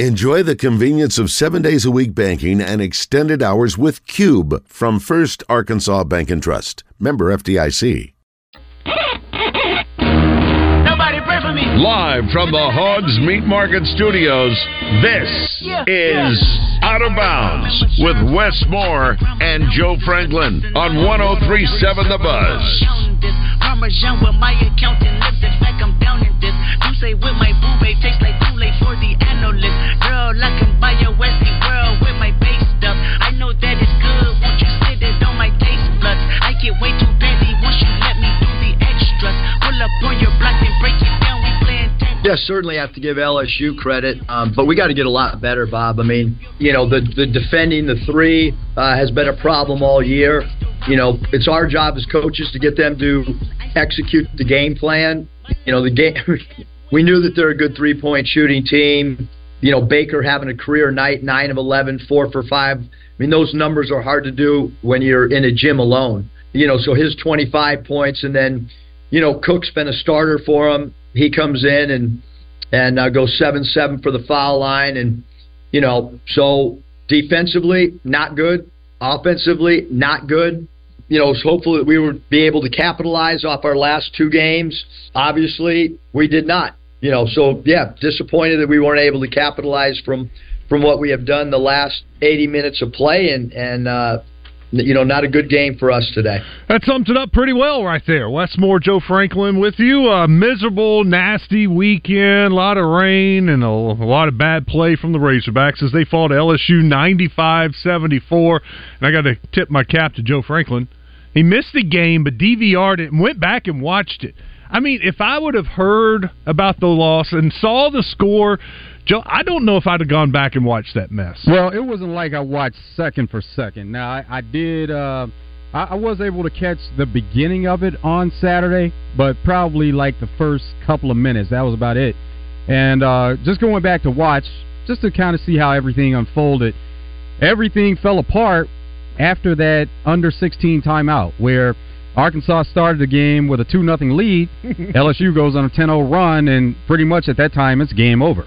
Enjoy the convenience of seven days a week banking and extended hours with Cube from First Arkansas Bank and Trust. Member FDIC. Nobody pray for me. Live from the Hogs Meat Market Studios, this is Out of Bounds with Wes Moore and Joe Franklin on 1037 The Buzz. Analyst. Girl, I can buy a Westie world with my base stuff. I know that it's good, won't you sit it on my taste buds? I get way too petty once you let me do the extras. Pull up on your block and break it down, we playing. Yeah, certainly have to give LSU credit, um, but we got to get a lot better, Bob. I mean, you know, the the defending the three uh, has been a problem all year. You know, it's our job as coaches to get them to execute the game plan. You know, the game. we knew that they're a good three point shooting team. You know, Baker having a career night, nine of 11, four for five. I mean, those numbers are hard to do when you're in a gym alone. You know, so his 25 points, and then, you know, Cook's been a starter for him. He comes in and and uh, goes seven seven for the foul line, and you know, so defensively not good, offensively not good. You know, hopefully we would be able to capitalize off our last two games. Obviously, we did not. You know, so yeah, disappointed that we weren't able to capitalize from from what we have done the last 80 minutes of play, and and uh, you know, not a good game for us today. That sums it up pretty well right there. Wes Moore, Joe Franklin with you. A miserable, nasty weekend, a lot of rain, and a, lot of bad play from the Razorbacks as they fall to LSU 95 74. And I got to tip my cap to Joe Franklin. He missed the game, but DVR'd it and went back and watched it. I mean, if I would have heard about the loss and saw the score, Joe, I don't know if I'd have gone back and watched that mess. Well, it wasn't like I watched second for second. Now, I, I did. Uh, I, I was able to catch the beginning of it on Saturday, but probably like the first couple of minutes. That was about it. And uh, just going back to watch, just to kind of see how everything unfolded. Everything fell apart after that under 16 timeout, where Arkansas started the game with a 2 nothing lead. LSU goes on a 10 0 run, and pretty much at that time, it's game over.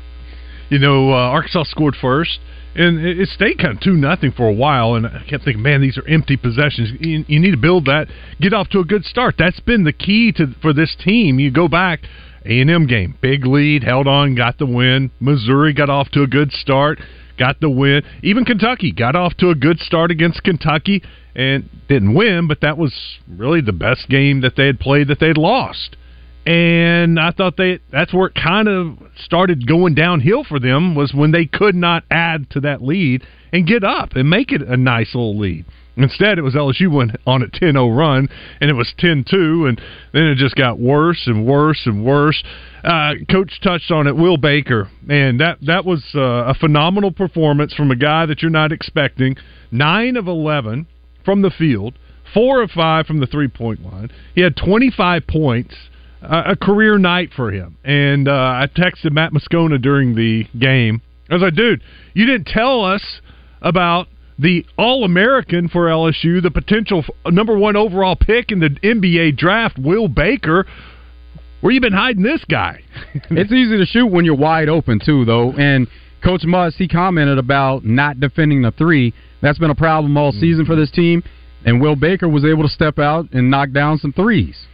You know, uh, Arkansas scored first, and it, it stayed kind of two nothing for a while. And I kept thinking, man, these are empty possessions. You, you need to build that, get off to a good start. That's been the key to for this team. You go back. A&M game, big lead, held on, got the win. Missouri got off to a good start, got the win. Even Kentucky got off to a good start against Kentucky and didn't win, but that was really the best game that they had played that they'd lost and I thought they that's where it kind of started going downhill for them was when they could not add to that lead and get up and make it a nice little lead. Instead, it was LSU went on a 10-0 run, and it was 10-2, and then it just got worse and worse and worse. Uh, Coach touched on it, Will Baker, and that that was uh, a phenomenal performance from a guy that you're not expecting. Nine of 11 from the field, four of five from the three-point line. He had 25 points a career night for him. And uh, I texted Matt Moscona during the game. I was like, dude, you didn't tell us about the All American for LSU, the potential number one overall pick in the NBA draft, Will Baker. Where you been hiding this guy? it's easy to shoot when you're wide open too, though. And Coach Muss he commented about not defending the three. That's been a problem all mm-hmm. season for this team. And Will Baker was able to step out and knock down some threes.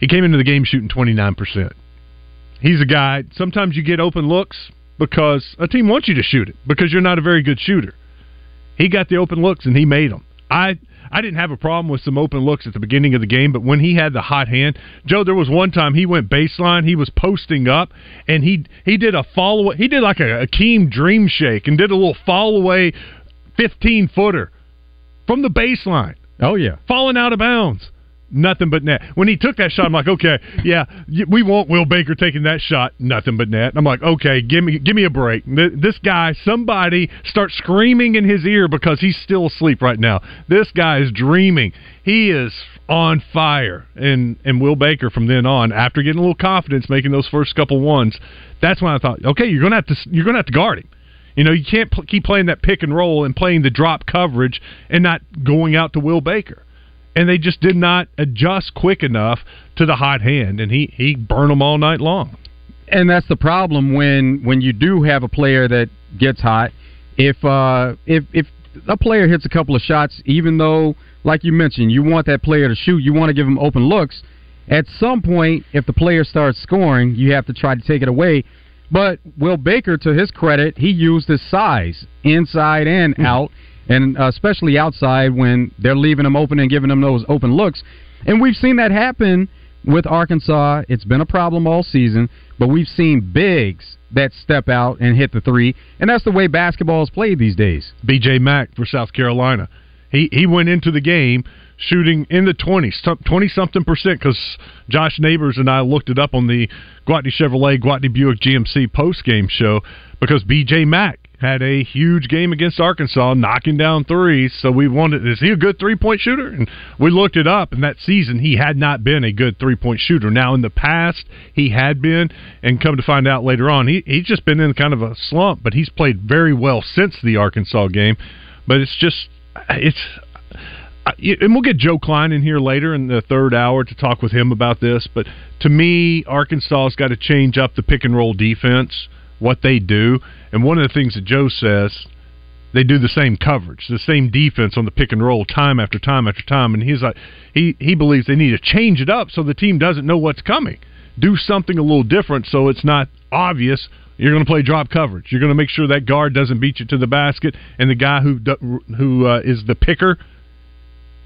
He came into the game shooting 29%. He's a guy, sometimes you get open looks because a team wants you to shoot it because you're not a very good shooter. He got the open looks and he made them. I I didn't have a problem with some open looks at the beginning of the game, but when he had the hot hand, Joe, there was one time he went baseline, he was posting up, and he he did a follow he did like a Akeem dream shake and did a little fall away fifteen footer from the baseline. Oh yeah, falling out of bounds nothing but net. When he took that shot, I'm like, okay, yeah, we want Will Baker taking that shot, nothing but net. I'm like, okay, give me give me a break. This guy, somebody start screaming in his ear because he's still asleep right now. This guy is dreaming. He is on fire. And and Will Baker from then on, after getting a little confidence, making those first couple ones, that's when I thought, okay, you're gonna have to you're gonna have to guard him. You know, you can't pl- keep playing that pick and roll and playing the drop coverage and not going out to Will Baker and they just did not adjust quick enough to the hot hand, and he he burned them all night long. And that's the problem when when you do have a player that gets hot. If uh, if if a player hits a couple of shots, even though, like you mentioned, you want that player to shoot, you want to give him open looks. At some point, if the player starts scoring, you have to try to take it away. But Will Baker, to his credit, he used his size inside and Hmm. out, and uh, especially outside when they're leaving them open and giving them those open looks. And we've seen that happen with Arkansas. It's been a problem all season, but we've seen bigs that step out and hit the three, and that's the way basketball is played these days. B.J. Mack for South Carolina. He he went into the game shooting in the 20s, 20 something percent because Josh Neighbors and I looked it up on the Gwatney Chevrolet Gwatney Buick GMC post game show because B.J. Mack had a huge game against Arkansas, knocking down threes. So we wanted, is he a good three point shooter? And we looked it up, and that season he had not been a good three point shooter. Now in the past he had been, and come to find out later on, he he's just been in kind of a slump. But he's played very well since the Arkansas game. But it's just it's and we'll get Joe Kleine in here later in the third hour to talk with him about this. But to me, Arkansas's got to change up the pick and roll defense, what they do. And one of the things that Joe says, they do the same coverage, the same defense on the pick and roll time after time after time. And he's like, he he believes they need to change it up so the team doesn't know what's coming. Do something a little different so it's not obvious. You're going to play drop coverage. You're going to make sure that guard doesn't beat you to the basket, and the guy who who uh, is the picker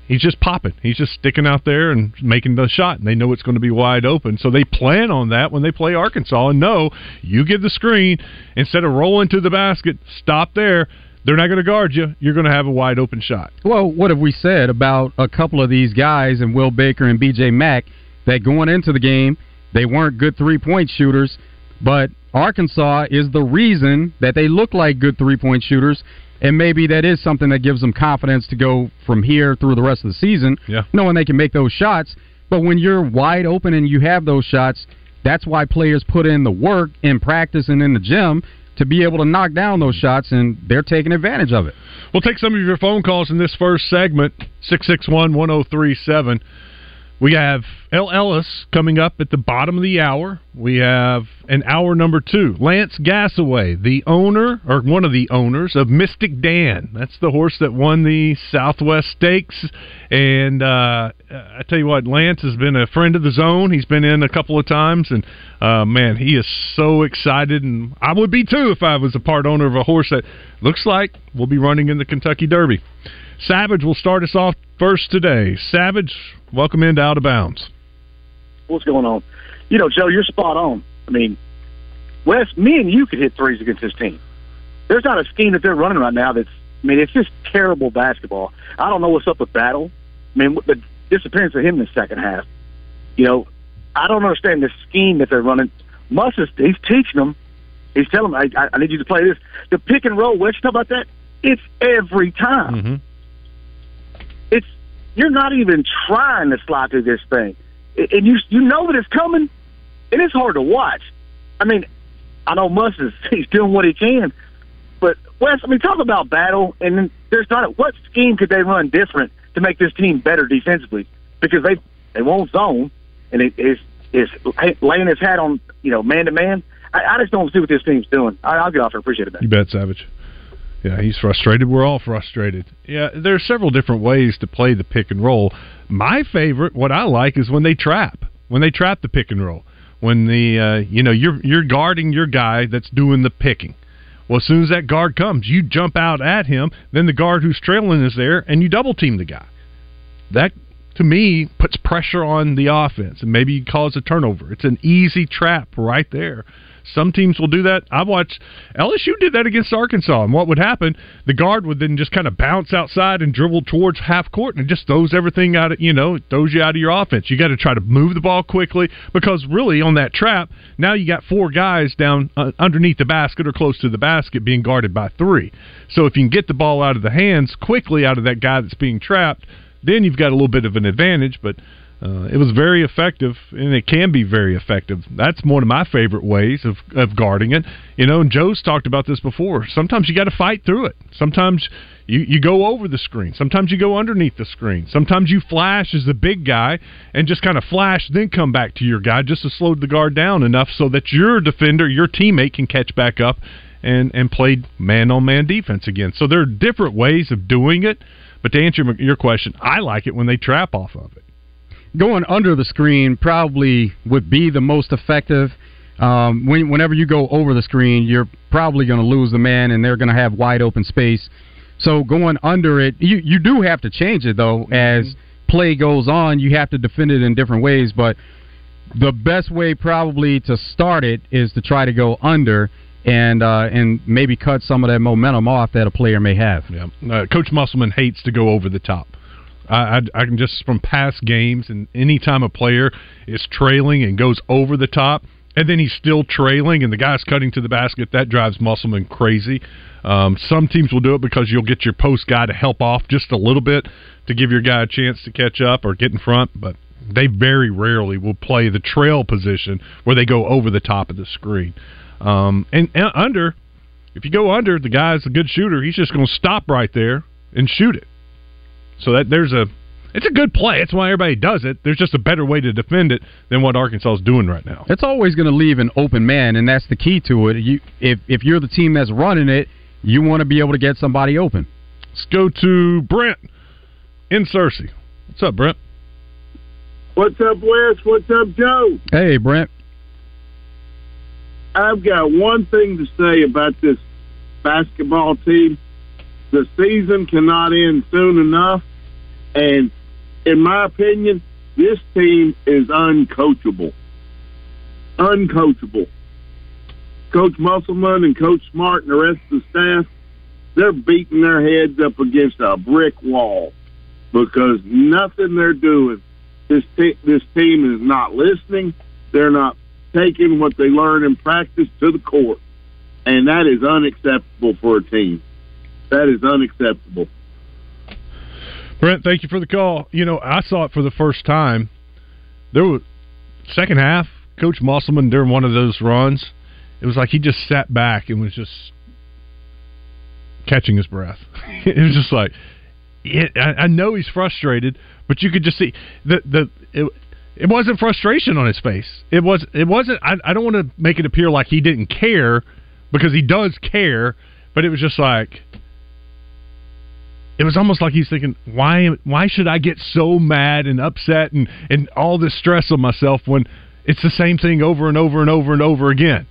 he's just popping. He's just sticking out there and making the shot, and they know it's going to be wide open. So they plan on that when they play Arkansas and know you give the screen instead of rolling to the basket, stop there. They're not going to guard you. You're going to have a wide open shot. Well, what have we said about a couple of these guys and Will Baker and B.J. Mack that going into the game they weren't good three point shooters, but Arkansas is the reason that they look like good three point shooters, and maybe that is something that gives them confidence to go from here through the rest of the season, Yeah. knowing they can make those shots. But when you're wide open and you have those shots, that's why players put in the work in practice and in the gym to be able to knock down those shots, and they're taking advantage of it. We'll take some of your phone calls in this first segment 661 1037. We have El Ellis coming up at the bottom of the hour. We have an hour number two. Lance Gasaway, the owner, or one of the owners of Mystic Dan. That's the horse that won the Southwest Stakes. And uh, I tell you what, Lance has been a friend of the zone. He's been in a couple of times. And uh, man, he is so excited. And I would be too if I was a part owner of a horse that looks like will be running in the Kentucky Derby. Savage will start us off first today. Savage, welcome into Out of Bounds. what's going on. You know, Joe, you're spot on. I mean, Wes, me and you could hit threes against this team. There's not a scheme that they're running right now that's. I mean, it's just terrible basketball. I don't know what's up with Battle. I mean, the disappearance of him in the second half. You know, I don't understand the scheme that they're running. Muss is he's teaching them. He's telling them, I, I, I need you to play this. The pick and roll, Wes, you talk about that? It's every time Mm-hmm. You're not even trying to slide through this thing, and you you know that it's coming, and it's hard to watch. I mean, I know Muss is he's doing what he can, but Wes, I mean, talk about battle, and there's not a, what scheme could they run different to make this team better defensively because they they won't zone, and it is is laying his hat on you know man to man. I, I just don't see what this team's doing. I, I'll get off. I appreciate it. Man. You bet, Savage. Yeah, he's frustrated. We're all frustrated. Yeah, there are several different ways to play the pick and roll. My favorite, what I like, is when they trap. When they trap the pick and roll. When the uh, you know you're you're guarding your guy that's doing the picking. Well, as soon as that guard comes, you jump out at him. Then the guard who's trailing is there, and you double team the guy. That to me puts pressure on the offense, and maybe cause a turnover. It's an easy trap right there. Some teams will do that. I watched LSU did that against Arkansas, and what would happen? The guard would then just kind of bounce outside and dribble towards half court, and it just throws everything out. Of, you know, throws you out of your offense. You got to try to move the ball quickly because really on that trap, now you got four guys down uh, underneath the basket or close to the basket being guarded by three. So if you can get the ball out of the hands quickly out of that guy that's being trapped, then you've got a little bit of an advantage. But Uh, it was very effective, and it can be very effective. That's one of my favorite ways of, of guarding it. You know, and Joe's talked about this before. Sometimes you got to fight through it. Sometimes you, you go over the screen. Sometimes you go underneath the screen. Sometimes you flash as the big guy and just kind of flash, then come back to your guy just to slow the guard down enough so that your defender, your teammate, can catch back up and and play man on man defense again. So there are different ways of doing it. But to answer your question, I like it when they trap off of it going under the screen probably would be the most effective. Um, when, whenever you go over the screen, you're probably going to lose the man, and they're going to have wide open space. So going under it, you you do have to change it though as mm-hmm. play goes on. You have to defend it in different ways, but the best way probably to start it is to try to go under and uh, and maybe cut some of that momentum off that a player may have. Yeah, uh, Coach Musselman hates to go over the top. I, I, I can just from past games and anytime a player is trailing and goes over the top, and then he's still trailing and the guy's cutting to the basket, that drives Musselman crazy. Um, some teams will do it because you'll get your post guy to help off just a little bit to give your guy a chance to catch up or get in front, but they very rarely will play the trail position where they go over the top of the screen. Um, and, and under, if you go under, the guy's a good shooter. He's just going to stop right there and shoot it. So that there's a it's a good play. That's why everybody does it. There's just a better way to defend it than what Arkansas is doing right now. It's always going to leave an open man, and that's the key to it. You, if if you're the team that's running it, you want to be able to get somebody open. Let's go to Brent in Searcy. What's up, Brent? What's up, Wes? What's up, Joe? Hey, Brent. I've got one thing to say about this basketball team the season cannot end soon enough. And in my opinion, this team is uncoachable. Uncoachable. Coach Musselman and Coach Smart and the rest of the staff, they're beating their heads up against a brick wall because nothing they're doing, this, this team is not listening. They're not taking what they learn in practice to the court. And that is unacceptable for a team. That is unacceptable. Brent, thank you for the call. You know, I saw it for the first time. There was second half, Coach Musselman during one of those runs, it was like he just sat back and was just catching his breath. it was just like it, I, I know he's frustrated, but you could just see the the it, it wasn't frustration on his face. It was it wasn't. I, I don't want to make it appear like he didn't care because he does care, but it was just like it was almost like he's thinking, why why should I get so mad and upset and, and all this stress on myself when it's the same thing over and over and over and over again?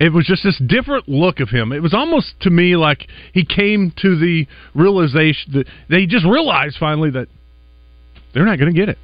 It was just this different look of him. It was almost to me like he came to the realization that they just realized finally that they're not going to get it.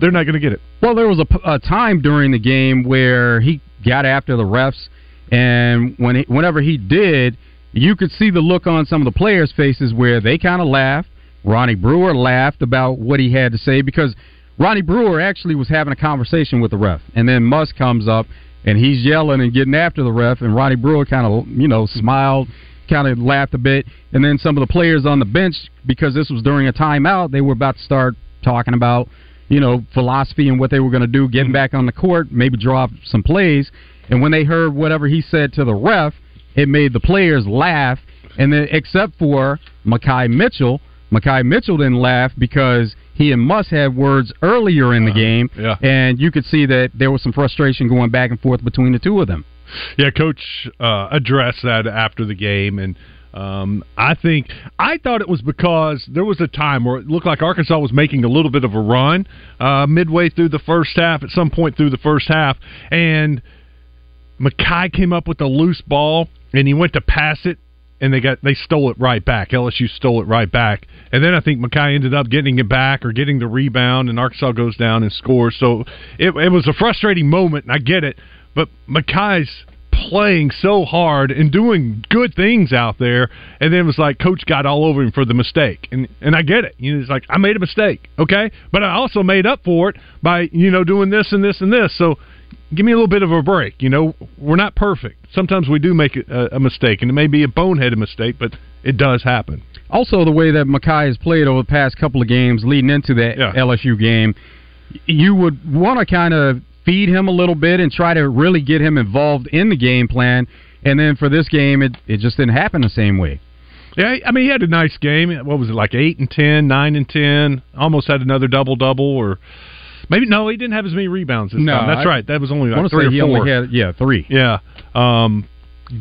They're not going to get it. Well, there was a, a time during the game where he got after the refs, and when he, whenever he did, you could see the look on some of the players' faces where they kind of laughed. Ronnie Brewer laughed about what he had to say because Ronnie Brewer actually was having a conversation with the ref, and then Muss comes up and he's yelling and getting after the ref, and Ronnie Brewer kind of you know smiled, kind of laughed a bit, and then some of the players on the bench because this was during a timeout, they were about to start talking about you know philosophy and what they were going to do, getting mm-hmm. back on the court, maybe draw up some plays, and when they heard whatever he said to the ref it made the players laugh, and then except for Makhi Mitchell, Makhi Mitchell didn't laugh because he and Muss had words earlier in the uh-huh. game, yeah. and you could see that there was some frustration going back and forth between the two of them. Yeah, coach uh, addressed that after the game, and um, I think I thought it was because there was a time where it looked like Arkansas was making a little bit of a run uh, midway through the first half, at some point through the first half, and Makhi came up with a loose ball and he went to pass it and they got they stole it right back. LSU stole it right back, and then I think Makhi ended up getting it back or getting the rebound, and Arkansas goes down and scores. So it, it was a frustrating moment, and I get it. But Makhi's playing so hard and doing good things out there, and then it was like coach got all over him for the mistake, and and I get it. You know, it's like I made a mistake, okay, but I also made up for it by you know doing this and this and this. So give me a little bit of a break. You know, we're not perfect. Sometimes we do make a, a mistake, and it may be a boneheaded mistake, but it does happen. Also, the way that Makhi has played over the past couple of games leading into that Yeah. LSU game, you would want to kind of feed him a little bit and try to really get him involved in the game plan. And then for this game, it, it just didn't happen the same way. Yeah, I mean, he had a nice game. What was it, like 8 and 10, 9 and 10? Almost had another double double, or maybe, no, he didn't have as many rebounds this No, time. That's I- right. That was only like three say or he four. only had yeah three. Yeah. Um,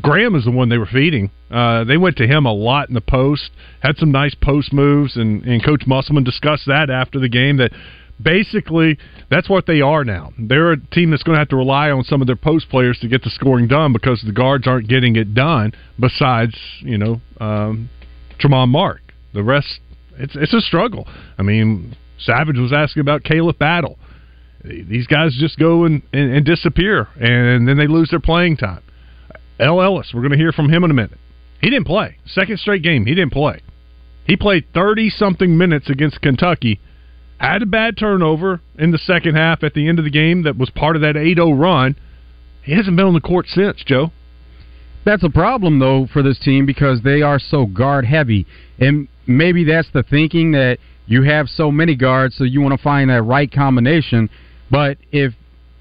Graham is the one they were feeding. Uh, they went to him a lot in the post, had some nice post moves, and, and Coach Musselman discussed that after the game that basically that's what they are now. They're a team that's going to have to rely on some of their post players to get the scoring done because the guards aren't getting it done besides, you know, um, Tramon Mark. The rest, it's, it's a struggle. I mean, Savage was asking about Khalif Battle. These guys just go and, and, and disappear, and then they lose their playing time. El Ellis, we're going to hear from him in a minute. He didn't play. Second straight game, he didn't play. He played 30 something minutes against Kentucky, had a bad turnover in the second half at the end of the game that was part of that 8 0 run. He hasn't been on the court since, Joe. That's a problem though for this team because they are so guard heavy, and maybe that's the thinking that you have so many guards, so you want to find that right combination. But if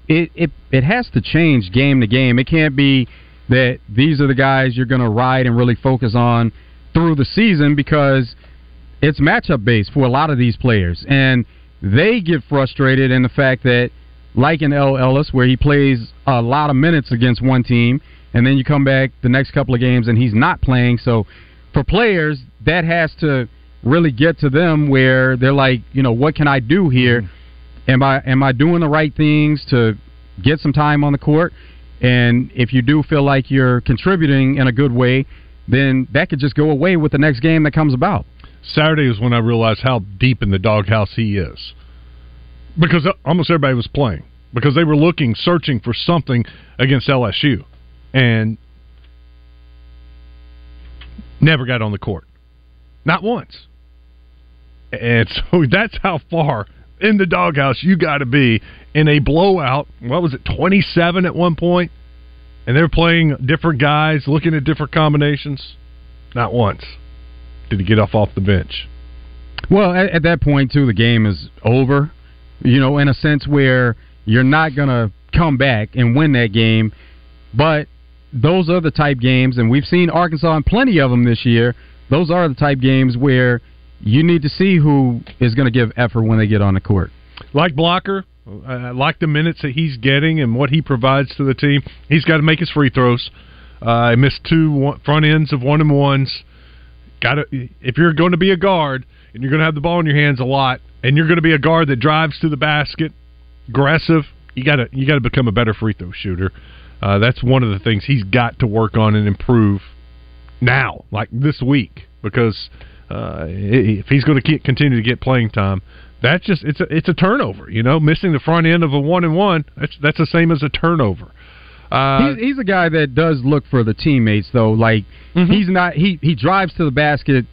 it it it has to change game to game, it can't be that these are the guys you're going to ride and really focus on through the season because it's matchup based for a lot of these players, and they get frustrated in the fact that, like in El Ellis, where he plays a lot of minutes against one team, and then you come back the next couple of games and he's not playing. So, for players, that has to really get to them where they're like, you know, what can I do here? Mm-hmm. Am I am I doing the right things to get some time on the court? And if you do feel like you're contributing in a good way, then that could just go away with the next game that comes about. Saturday is when I realized how deep in the doghouse he is. Because uh, almost everybody was playing. Because they were looking, searching for something against LSU. And never got on the court. Not once. And so that's how far in the doghouse you got to be in a blowout. What was it, 27 at one point? And they're playing different guys, looking at different combinations. Not once did he get off off the bench. Well, at, at that point too, the game is over. You know, in a sense where you're not gonna come back and win that game, but those are the type games, and we've seen Arkansas in plenty of them this year. Those are the type games where you need to see who is going to give effort when they get on the court. Like Blocker, I like the minutes that he's getting and what he provides to the team. He's got to make his free throws. Uh, missed two one, front ends of one and ones. Got to if you're going to be a guard and you're going to have the ball in your hands a lot, and you're going to be a guard that drives to the basket, aggressive. You got to you got to become a better free throw shooter. Uh, that's one of the things he's got to work on and improve now, like this week, because uh, if he's going to continue to get playing time, that's just it's a it's a turnover. You know, missing the front end of a one and one. That's that's the same as a turnover. Uh, he's, he's a guy that does look for the teammates, though. Like Mm-hmm. he's not he he drives to the basket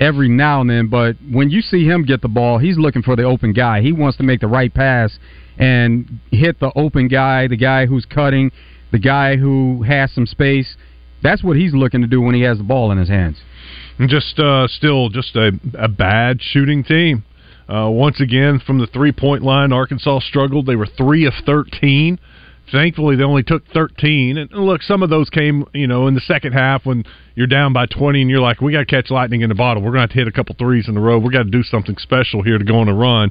every now and then, but when you see him get the ball, he's looking for the open guy. He wants to make the right pass and hit the open guy, the guy who's cutting, the guy who has some space. That's what he's looking to do when he has the ball in his hands. And just uh, still just a, a bad shooting team. Uh, once again, from the three point line, Arkansas struggled. They were three of thirteen. Thankfully, they only took thirteen. And look, some of those came, you know, in the second half when you're down by twenty and you're like, we got to catch lightning in the bottle. We're going to have to hit a couple threes in a row. We got to do something special here to go on a run.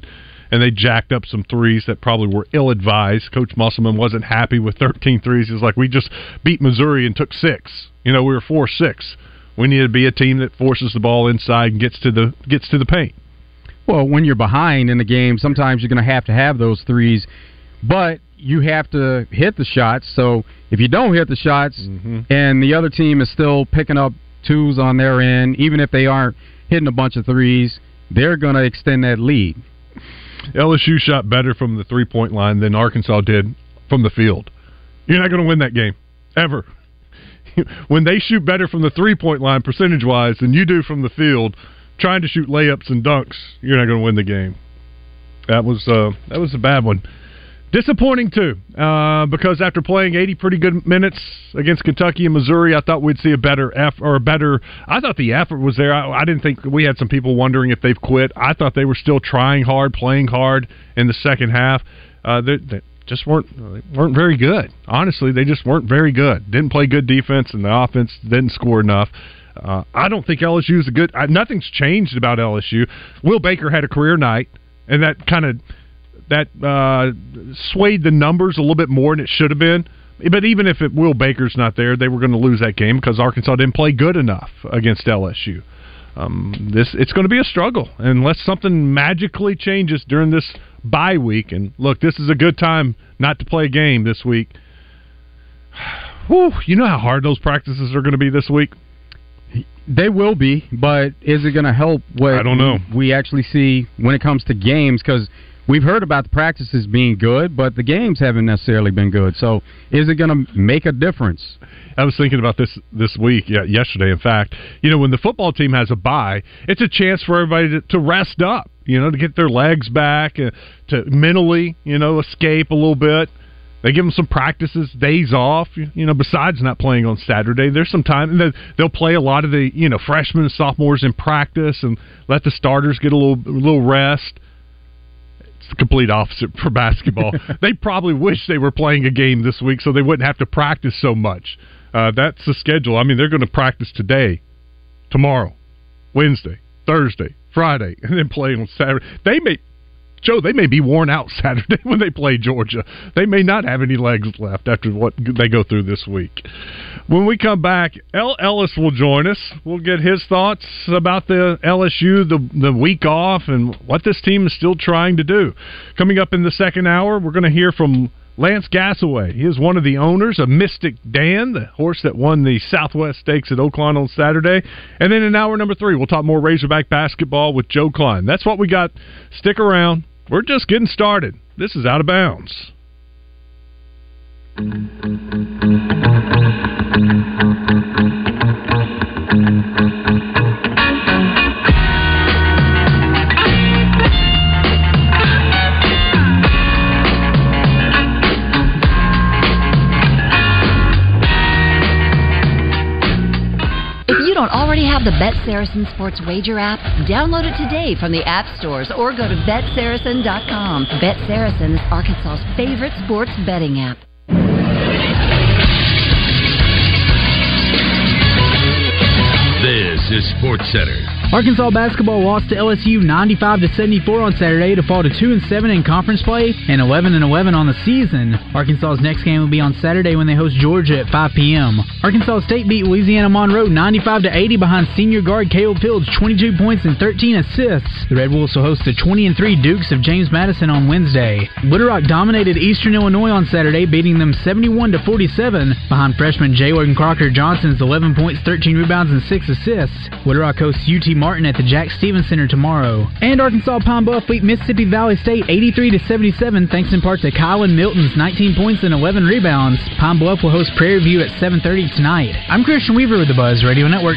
And they jacked up some threes that probably were ill advised. Coach Musselman wasn't happy with 13 threes. He was like, we just beat Missouri and took six. You know, we were four six. We need to be a team that forces the ball inside and gets to the gets to the paint. Well, when you're behind in the game, sometimes you're going to have to have those threes, but you have to hit the shots. So if you don't hit the shots mm-hmm. and the other team is still picking up twos on their end, even if they aren't hitting a bunch of threes, they're going to extend that lead. LSU shot better from the three point line than Arkansas did from the field. You're not going to win that game ever. when they shoot better from the three point line percentage wise than you do from the field, trying to shoot layups and dunks, you're not going to win the game. That was uh, that was a bad one. Disappointing too, uh, because after playing 80 pretty good minutes against Kentucky and Missouri, I thought we'd see a better effort or a better. I thought the effort was there. I, I didn't think we had some people wondering if they've quit. I thought they were still trying hard, playing hard in the second half. Uh, they, they just weren't weren't very good. Honestly, they just weren't very good. Didn't play good defense, and the offense didn't score enough. Uh, I don't think LSU is a good. Nothing's changed about LSU. Will Baker had a career night, and that kind of that uh, swayed the numbers a little bit more than it should have been. But even if it, Will Baker's not there, they were going to lose that game because Arkansas didn't play good enough against LSU. Um, this it's going to be a struggle unless something magically changes during this bye week. And look, this is a good time not to play a game this week. Whew, you know how hard those practices are going to be this week. They will be, but is it going to help? What I don't know. We actually see when it comes to games because we've heard about the practices being good, but the games haven't necessarily been good. So, is it going to make a difference? I was thinking about this this week, yeah, yesterday. In fact, you know, when the football team has a bye, it's a chance for everybody to, to rest up. You know, to get their legs back, uh, to mentally, you know, escape a little bit. They give them some practices, days off. You know, besides not playing on Saturday, there's some time, and they'll play a lot of the you know freshmen and sophomores in practice, and let the starters get a little a little rest. Complete opposite for basketball. they probably wish they were playing a game this week so they wouldn't have to practice so much. Uh, that's the schedule. I mean, they're going to practice today, tomorrow, Wednesday, Thursday, Friday, and then play on Saturday. They may Joe, they may be worn out Saturday when they play Georgia. They may not have any legs left after what they go through this week. When we come back, El Ellis will join us. We'll get his thoughts about the LSU, the the week off, and what this team is still trying to do. Coming up in the second hour, we're going to hear from Lance Gasaway. He is one of the owners of Mystic Dan, the horse that won the Southwest Stakes at Oaklawn on Saturday. And then in hour number three, we'll talk more Razorback basketball with Joe Kleine. That's what we got. Stick around. We're just getting started. This is Out of Bounds. Have the Bet Saracen Sports Wager app, download it today from the app stores or go to betsaracen.com. Bet Saracen is Arkansas's favorite sports betting app. This is Sports Center. Arkansas basketball lost to LSU 95 to 74 on Saturday to fall to 2 and 7 in conference play and 11 and 11 on the season. Arkansas's next game will be on Saturday when they host Georgia at 5 p.m. Arkansas State beat Louisiana Monroe 95 to 80 behind senior guard Caleb Fields 22 points and 13 assists. The Red Wolves will host the 20 and 3 Dukes of James Madison on Wednesday. Little Rock dominated Eastern Illinois on Saturday, beating them 71 to 47 behind freshman Jalen Crocker Johnson's 11 points, 13 rebounds, and 6 assists. Little hosts UT Martin at the Jack Stephens Center tomorrow. And Arkansas Pine Bluff beat Mississippi Valley State 83 to 77 thanks in part to Kylan Milton's 19 points and 11 rebounds. Pine Bluff will host Prairie View at 7:30 tonight. I'm Christian Weaver with the Buzz Radio Network.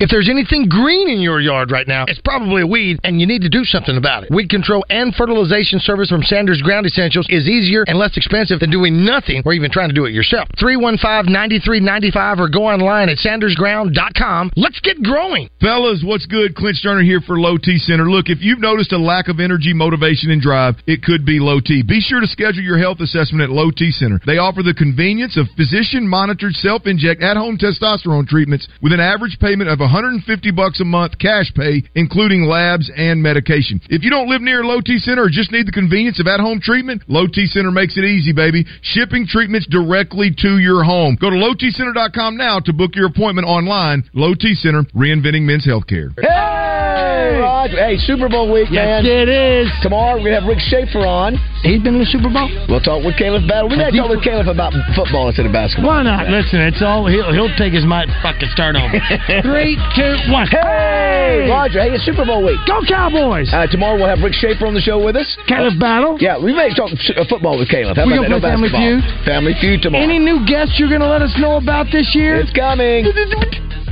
If there's anything green in your yard right now, it's probably a weed, and you need to do something about it. Weed control and fertilization service from Sanders Ground Essentials is easier and less expensive than doing nothing or even trying to do it yourself. 315-9395 or go online at sandersground.com. Let's get growing. Fellas, what's good? Clint Stoerner here for Low T Center. Look, if you've noticed a lack of energy, motivation, and drive, it could be low T. Be sure to schedule your health assessment at Low T Center. They offer the convenience of physician-monitored self-inject at-home testosterone treatments with an average payment of 150 bucks a month cash pay, including labs and medication. If you don't live near a Low T Center or just need the convenience of at-home treatment, Low T Center makes it easy, baby. Shipping treatments directly to your home. Go to lowtcenter.com now to book your appointment online. Low T Center, reinventing men's healthcare. Hey, Roger. Hey, Super Bowl week, Yes, man. it is. Tomorrow we're gonna have Rick Schaeffer on. He's been in the Super Bowl. We'll talk with Caleb Battle. We gotta talk with Caleb about football instead of basketball. Why not? Listen, it's all he'll he'll take his mic fucking start over. Three, two, one. Hey, Roger. Hey, it's Super Bowl week. Go Cowboys! Uh, tomorrow we'll have Rick Schaeffer on the show with us. Caleb Battle. Yeah, we may talk uh, football with Caleb. How We about gonna play No Family basketball. Family Feud tomorrow. Any new guests you're gonna let us know about this year? It's coming.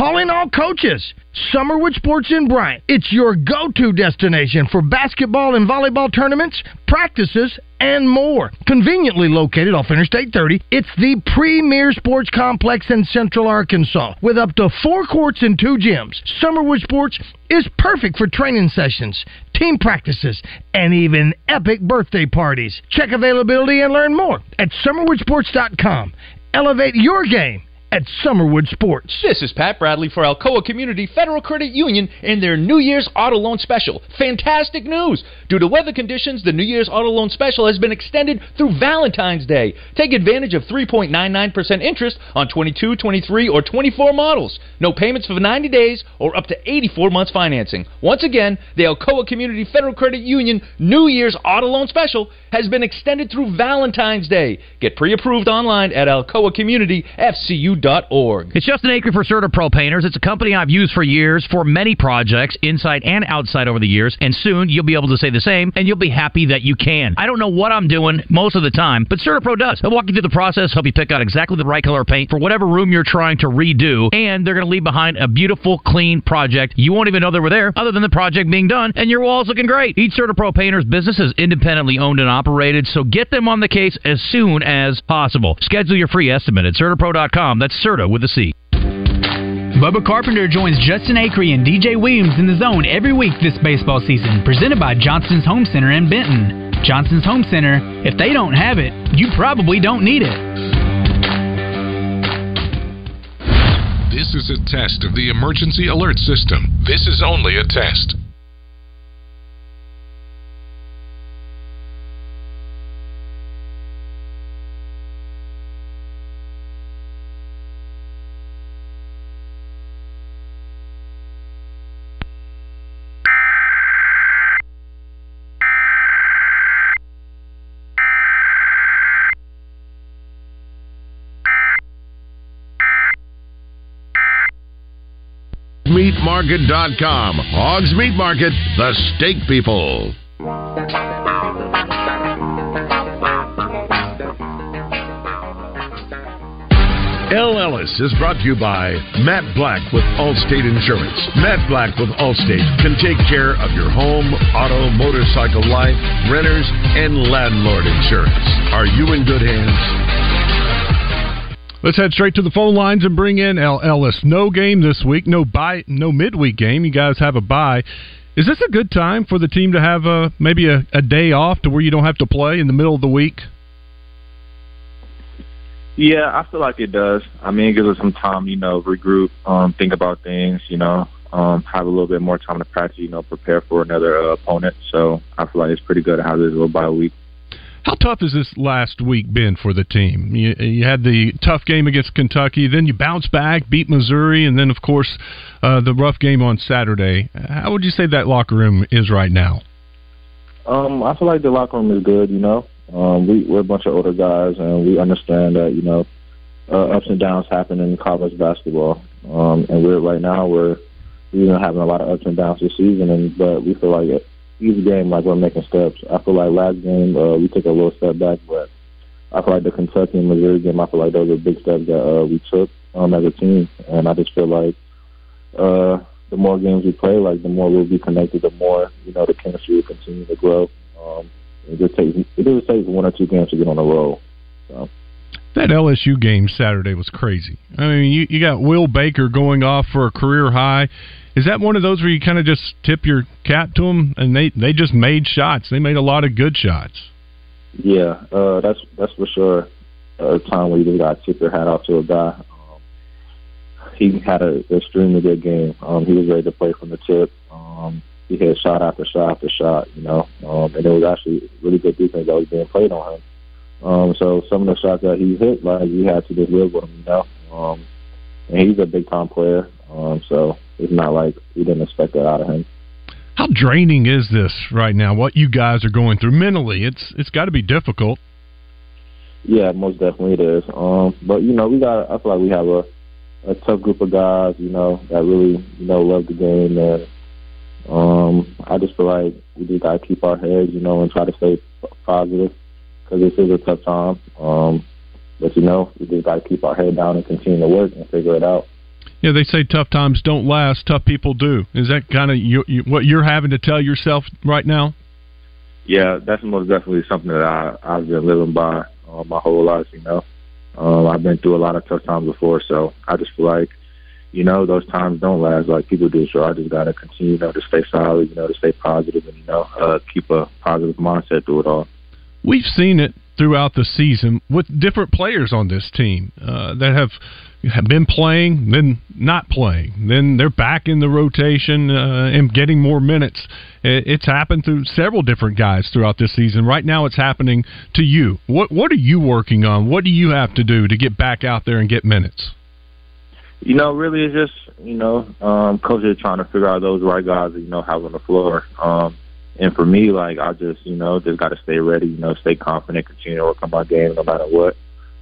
Calling all coaches. Summerwood Sports in Bryant. It's your go-to destination for basketball and volleyball tournaments, practices, and more. Conveniently located off Interstate 30, it's the premier sports complex in Central Arkansas with up to four courts and two gyms. Summerwood Sports is perfect for training sessions, team practices, and even epic birthday parties. Check availability and learn more at summerwoodsports.com. Elevate your game at Summerwood Sports. This is Pat Bradley for Alcoa Community Federal Credit Union and their New Year's Auto Loan Special. Fantastic news! Due to weather conditions, the New Year's Auto Loan Special has been extended through Valentine's Day. Take advantage of 3.99% interest on 22, 23, or 24 models. No payments for 90 days or up to 84 months financing. Once again, the Alcoa Community Federal Credit Union New Year's Auto Loan Special has been extended through Valentine's Day. Get pre-approved online at It's Justin Acri for CertaPro Painters. It's a company I've used for years for many projects, inside and outside over the years, and soon you'll be able to say the same, and you'll be happy that you can. I don't know what I'm doing most of the time, but CertaPro does. They'll walk you through the process, help you pick out exactly the right color paint for whatever room you're trying to redo, and they're going to leave behind a beautiful, clean project. You won't even know they were there, other than the project being done, and your wall's looking great. Each CertaPro Painters business is independently owned and operated, so get them on the case as soon as possible. Schedule your free estimate at CertaPro.com. That's Certa with a C. Bubba Carpenter joins Justin Acri and DJ Williams in the zone every week this baseball season, presented by Johnson's Home Center in Benton. Johnson's Home Center, if they don't have it, you probably don't need it. This is a test of the emergency alert system. This is only a test. Meatmarket.com. Hogs Meat Market, the steak people. El Ellis is brought to you by Matt Black with Allstate Insurance. Matt Black with Allstate can take care of your home, auto, motorcycle, life, renters, and landlord insurance. Are you in good hands? Let's head straight to the phone lines and bring in El Ellis. No game this week, no bye. no midweek game. You guys have a bye. Is this a good time for the team to have a maybe a, a day off to where you don't have to play in the middle of the week? Yeah, I feel like it does. I mean, it gives us some time, you know, regroup, um, think about things, you know, um, have a little bit more time to practice, you know, prepare for another uh, opponent. So I feel like it's pretty good to have this little bye week. How tough has this last week been for the team? You, you had the tough game against Kentucky, then you bounced back, beat Missouri, and then, of course, uh, the rough game on Saturday. How would you say that locker room is right now? Um, I feel like the locker room is good, you know. Um, we, we're a bunch of older guys, and we understand that, you know, uh, ups and downs happen in college basketball. Um, and we're right now, we're you know having a lot of ups and downs this season, and but we feel like it, each game, like we're making steps. I feel like last game uh, we took a little step back, but I feel like the Kentucky and Missouri game, I feel like those are big steps that uh, we took um, as a team, and I just feel like uh, the more games we play, like the more we'll be connected, the more you know the chemistry will continue to grow. Um, it just takes it just takes one or two games to get on a roll. So. That LSU game Saturday was crazy. I mean, you, you got Will Baker going off for a career high. Is that one of those where you kind of just tip your cap to them and they they just made shots? They made a lot of good shots. Yeah, uh, that's that's for sure. A time where you just got to tip your hat off to a guy. Um, he had an extremely good game. Um, he was ready to play from the tip. Um, he hit shot after shot after shot, you know, um, and it was actually really good defense that was being played on him. Um, so some of the shots that he hit, like you had to just live with him, you know. Um, and he's a big time player, um, so it's not like we didn't expect that out of him. How draining is this right now? What you guys are going through mentally? It's it's got to be difficult. Yeah, most definitely it is. Um, but you know, we got. I feel like we have a a tough group of guys, you know, that really you know love the game, and um, I just feel like we just gotta keep our heads, you know, and try to stay positive because this is a tough time. Um, but you know, we just got to keep our head down and continue to work and figure it out. Yeah, they say tough times don't last, tough people do. Is that kind of you, you, what you're having to tell yourself right now? Yeah, that's most definitely something that I I've been living by uh, my whole life. You know, um, I've been through a lot of tough times before, so I just feel like you know those times don't last like people do. So I just gotta continue, you know, to stay solid, you know, to stay positive, and you know, uh, keep a positive mindset through it all. We've seen it throughout the season with different players on this team uh, that have have been playing, then not playing, then they're back in the rotation uh, and getting more minutes. It's happened to several different guys throughout this season. Right now, it's happening to you. What What are you working on? What do you have to do to get back out there and get minutes? You know, really, it's just you know, um, coaches trying to figure out those right guys that you know have on the floor. Um, and for me, like I just you know just got to stay ready. You know, stay confident, continue to work on my game no matter what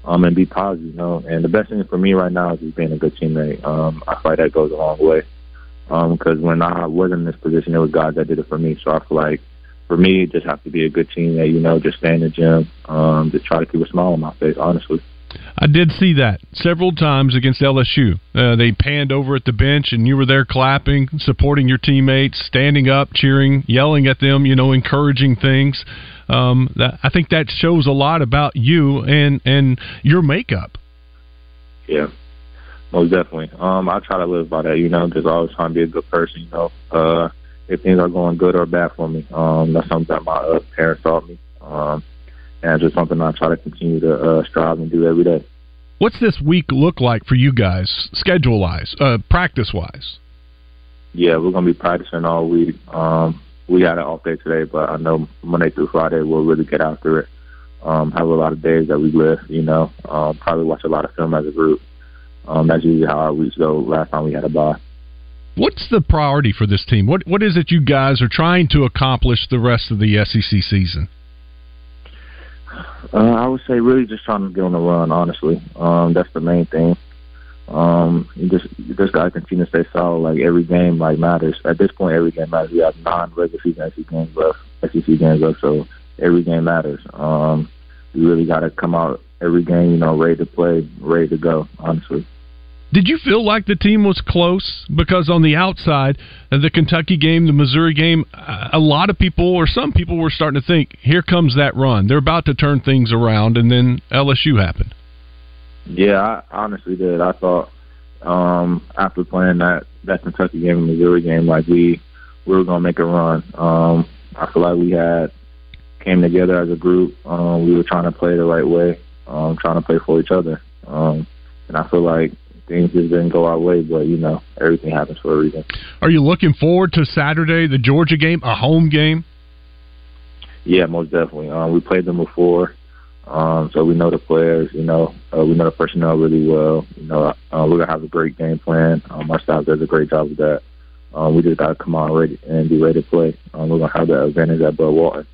um, and be positive, you know. And the best thing for me right now is just being a good teammate. Um, I feel like that goes a long way. Um, Because when I was in this position, it was God that did it for me. So I feel like for me, just have to be a good teammate, you know, just stay in the gym, um, just try to keep a smile on my face, honestly. I did see that several times against LSU. Uh, they panned over at the bench, and you were there clapping, supporting your teammates, standing up, cheering, yelling at them, you know, encouraging things. Um, that, I think that shows a lot about you and and your makeup. Yeah, most definitely. Um, I try to live by that. You know, just always trying to be a good person. You know, uh, if things are going good or bad for me, um, that's something that my uh, parents taught me. Um, and it's just something I try to continue to uh, strive and do every day. What's this week look like for you guys, schedule wise, uh, practice wise? Yeah, we're gonna be practicing all week. Um, we had an off day today, but I know Monday through Friday we'll really get after it. Um, have a lot of days that we lift, you know. Um, probably watch a lot of film as a group. Um, that's usually how our weeks go. Last time we had a bye. What's the priority for this team? What What is it you guys are trying to accomplish the rest of the SEC season? Uh, I would say really just trying to get on the run. Honestly, um, that's the main thing. Um, you just you just gotta continue to stay solid. Like every game, like matters. At this point, every game matters. We have non-regular season SEC games left. SEC games left, so every game matters. Um, you really gotta come out every game, you know, ready to play, ready to go. Honestly. Did you feel like the team was close? Because on the outside, the Kentucky game, the Missouri game, a lot of people or some people were starting to think, here comes that run. They're about to turn things around, and then LSU happened. Yeah, I honestly did. I thought um, after playing that that Kentucky game and Missouri game, like we we were gonna make a run. Um, I feel like we had came together as a group. Um, we were trying to play the right way, um, trying to play for each other. Um, and I feel like things just didn't go our way, but you know everything happens for a reason. Are you looking forward to Saturday, the Georgia game, a home game? Yeah, most definitely. Um, we played them before. Um, so we know the players, you know, uh, we know the personnel really well. You know, uh, we're gonna have a great game plan. Um, our staff does a great job with that. Um, we just gotta come out ready and be ready to play. Um, we're gonna have that advantage at Bud Walton.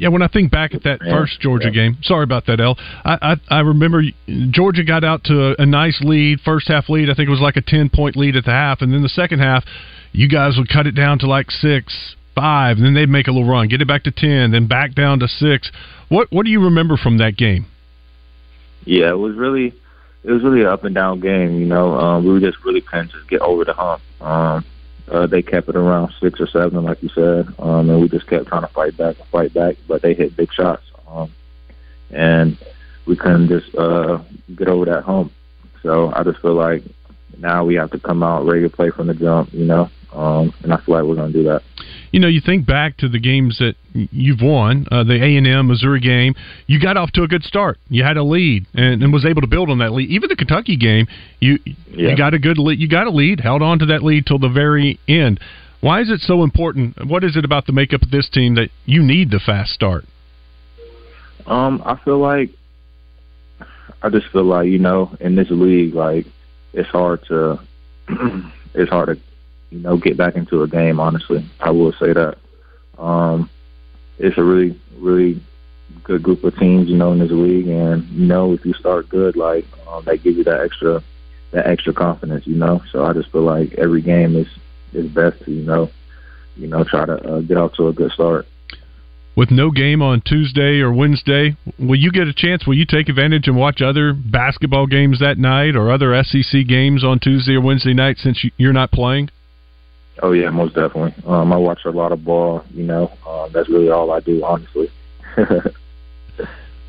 Yeah, when I think back at that first Georgia yeah. game, sorry about that, El. I, I I remember Georgia got out to a, a nice lead, first half lead. I think it was like a ten point lead at the half, and then the second half, you guys would cut it down to like six, five, and then they'd make a little run, get it back to ten, then back down to six. What What do you remember from that game? Yeah, it was really it was really an up and down game. You know, um, we were just really couldn't just get over the hump. Um, uh, they kept it around six or seven, like you said, um, and we just kept trying to fight back and fight back. But they hit big shots, um, and we couldn't just uh, get over that hump. So I just feel like now we have to come out ready to play from the jump. You know, um, and I feel like we're going to do that you know, you think back to the games that you've won, uh, the A and M Missouri game. You got off to a good start. You had a lead and, and was able to build on that lead. Even the Kentucky game, you yeah. you got a good lead. You got a lead, held on to that lead till the very end. Why is it so important? What is it about the makeup of this team that you need the fast start? Um, I feel like I just feel like you know in this league, like it's hard to it's hard to you know, get back into a game. Honestly, I will say that. Um, it's a really, really good group of teams, you know, in this league, and you know, if you start good, like um, they give you that extra, that extra confidence, you know. So I just feel like every game is is best to, you know, you know, try to uh, get off to a good start. with no game on Tuesday or Wednesday, will you get a chance? Will you take advantage and watch other basketball games that night or other SEC games on Tuesday or Wednesday night since you're not playing? Oh yeah, most definitely. Um, I watch a lot of ball. You know, um, that's really all I do, honestly.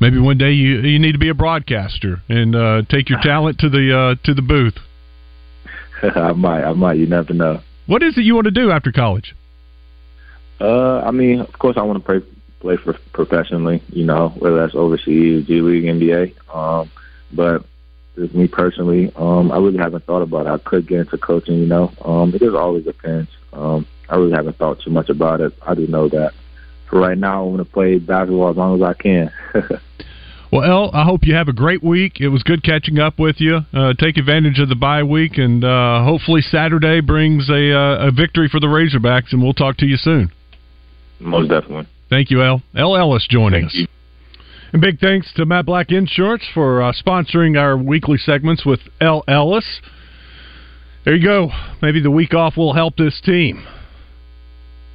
Maybe one day you you need to be a broadcaster and uh, take your talent to the uh, to the booth. I might, I might. You never know. What is it you want to do after college? Uh, I mean, of course, I want to play play for professionally. You know, whether that's overseas, G League, NBA. Um, but just me personally, um, I really haven't thought about it. I could get into coaching. You know, um, it just always depends. Um, I really haven't thought too much about it. I do know that for right now, I'm going to play basketball as long as I can. Well, El, I hope you have a great week. It was good catching up with you. Uh, take advantage of the bye week, and uh, hopefully Saturday brings a, uh, a victory for the Razorbacks, and we'll talk to you soon. Most definitely. Thank you, El. El Ellis joining us. And big thanks to Matt Black Insurance for uh, sponsoring our weekly segments with El Ellis. There you go. Maybe the week off will help this team.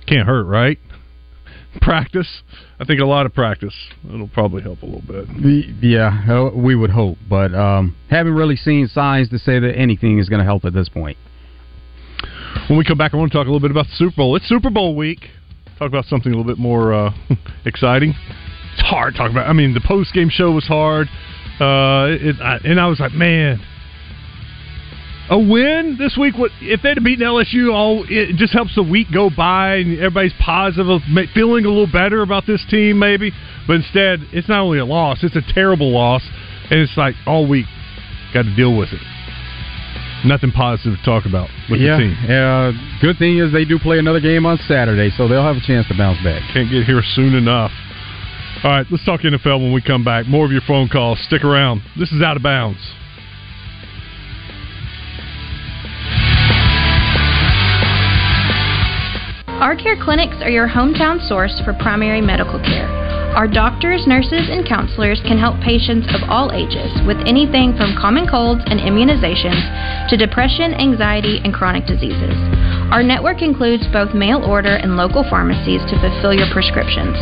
Can't hurt, right? Practice. I think a lot of practice. It'll probably help a little bit. Yeah, uh, we would hope, but um, haven't really seen signs to say that anything is going to help at this point. When we come back, I want to talk a little bit about the Super Bowl. It's Super Bowl week. Talk about something a little bit more uh, exciting. It's hard to talk about. I mean, the post game show was hard, uh, it, I, and I was like, man, a win this week. What if they'd have beaten LSU? All it just helps the week go by, and everybody's positive, feeling a little better about this team, maybe. But instead, it's not only a loss; it's a terrible loss, and it's like all week got to deal with it. Nothing positive to talk about with yeah, the team. Yeah, good thing is they do play another game on Saturday, so they'll have a chance to bounce back. Can't get here soon enough. All right, let's talk NFL when we come back. More of your phone calls. Stick around. This is out of bounds. Our Care Clinics are your hometown source for primary medical care. Our doctors, nurses, and counselors can help patients of all ages with anything from common colds and immunizations to depression, anxiety, and chronic diseases. Our network includes both mail order and local pharmacies to fulfill your prescriptions.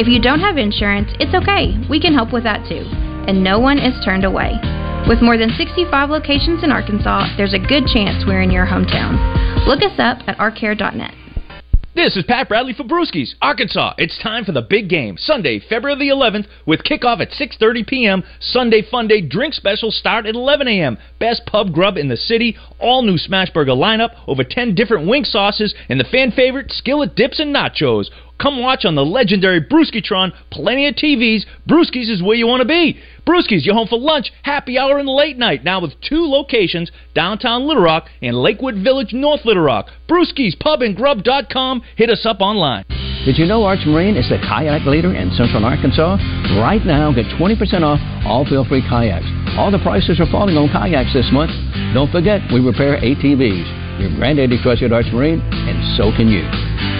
If you don't have insurance, it's okay. We can help with that too. And no one is turned away. With more than 65 locations in Arkansas, there's a good chance we're in your hometown. Look us up at ourcare.net. This is Pat Bradley for Brewskis, Arkansas. It's time for the big game, Sunday, February the 11th, with kickoff at 6:30 p.m. Sunday Fun Day drink specials start at 11 a.m. Best pub grub in the city, all new Smashburger lineup, over 10 different wing sauces, and the fan favorite skillet dips and nachos. Come watch on the legendary Brewskitron. Plenty of TVs. Brewskis is where you want to be. Brewskis, you're home for lunch, happy hour, and late night. Now with two locations, downtown Little Rock and Lakewood Village, North Little Rock. Brewskis Pub and Grub.com. Hit us up online. Did you know Arch Marine is the kayak leader in central Arkansas? Right now, get 20% off all feel-free kayaks. All the prices are falling on kayaks this month. Don't forget, we repair ATVs. Your granddaddy trusted Arch Marine, and so can you.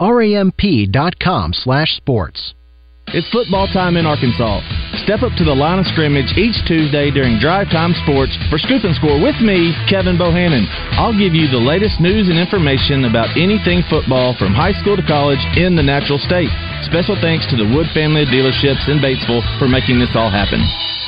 Ramp.com slash sports. It's football time in Arkansas. Step up to the line of scrimmage each Tuesday during Drive Time Sports for Scoop and Score with me, Kevin Bohannon. I'll give you the latest news and information about anything football from high school to college in the natural state. Special thanks to the Wood family of dealerships in Batesville for making this all happen.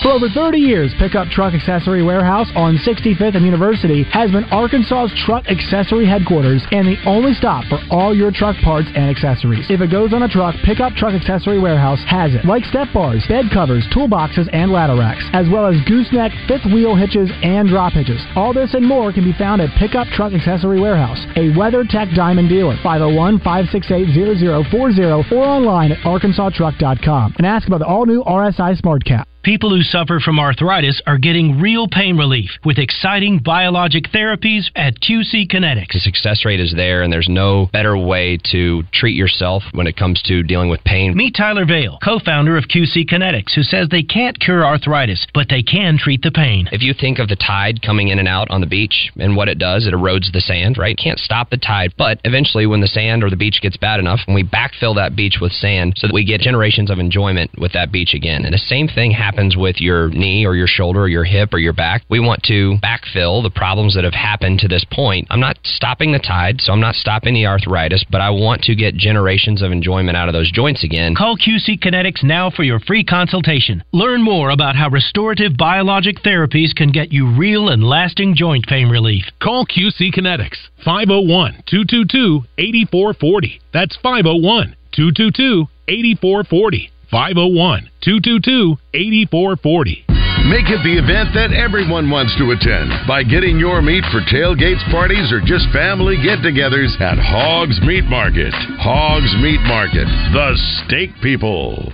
For over 30 years, Pickup Truck Accessory Warehouse on 65th and University has been Arkansas's truck accessory headquarters and the only stop for all your truck parts and accessories. If it goes on a truck, Pickup Truck Accessory Warehouse has it. Like step bars, bed covers, toolboxes, and ladder racks, as well as gooseneck, fifth wheel hitches, and drop hitches. All this and more can be found at Pickup Truck Accessory Warehouse, a WeatherTech Diamond dealer. 501 568 0040 or online at arkansastruck.com and ask about the all new RSI Smart Cap. People who suffer from arthritis are getting real pain relief with exciting biologic therapies at QC Kinetics. The success rate is there, and there's no better way to treat yourself when it comes to dealing with pain. Meet Tyler Vale, co founder of QC Kinetics, who says they can't cure arthritis, but they can treat the pain. If you think of the tide coming in and out on the beach and what it does, it erodes the sand, right? Can't stop the tide, but eventually, when the sand or the beach gets bad enough, when we backfill that beach with sand so that we get generations of enjoyment with that beach again. And the same thing happens with your knee or your shoulder or your hip or your back. We want to backfill the problems that have happened to this point. I'm not stopping the tide, so I'm not stopping the arthritis, but I want to get generations of enjoyment out of those joints again. Call QC Kinetics now for your free consultation. Learn more about how restorative biologic therapies can get you real and lasting joint pain relief. Call QC Kinetics 501 222 8440. That's 501 222 8440. 501 222 8440. Make it the event that everyone wants to attend by getting your meat for tailgates, parties, or just family get togethers at Hogs Meat Market. Hogs Meat Market, the steak people.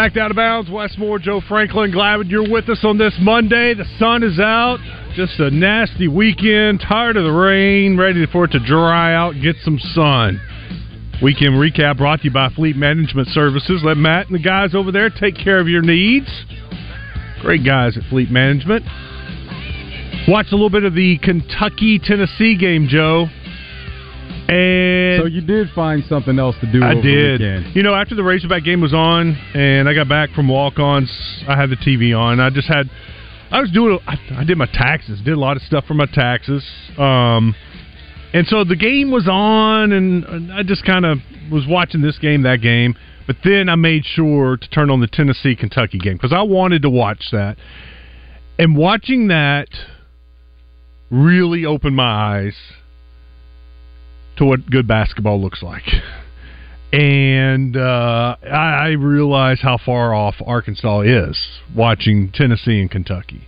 Back out of bounds, Wes Moore, Joe Franklin. Glad you're with us on this Monday. The sun is out. Just a nasty weekend. Tired of the rain. Ready for it to dry out. Get some sun. Weekend recap brought to you by Fleet Management Services. Let Matt and the guys over there take care of your needs. Great guys at Fleet Management. Watch a little bit of the Kentucky Tennessee game, Joe. And so you did find something else to do. I did. You know, after the Razorback game was on, and I got back from walk-ons, I had the TV on. I just had, I was doing, I, I did my taxes, did a lot of stuff for my taxes, um, and so the game was on, and, and I just kind of was watching this game, that game, but then I made sure to turn on the Tennessee Kentucky game because I wanted to watch that, and watching that really opened my eyes to what good basketball looks like. And uh, I, I realize how far off Arkansas is watching Tennessee and Kentucky.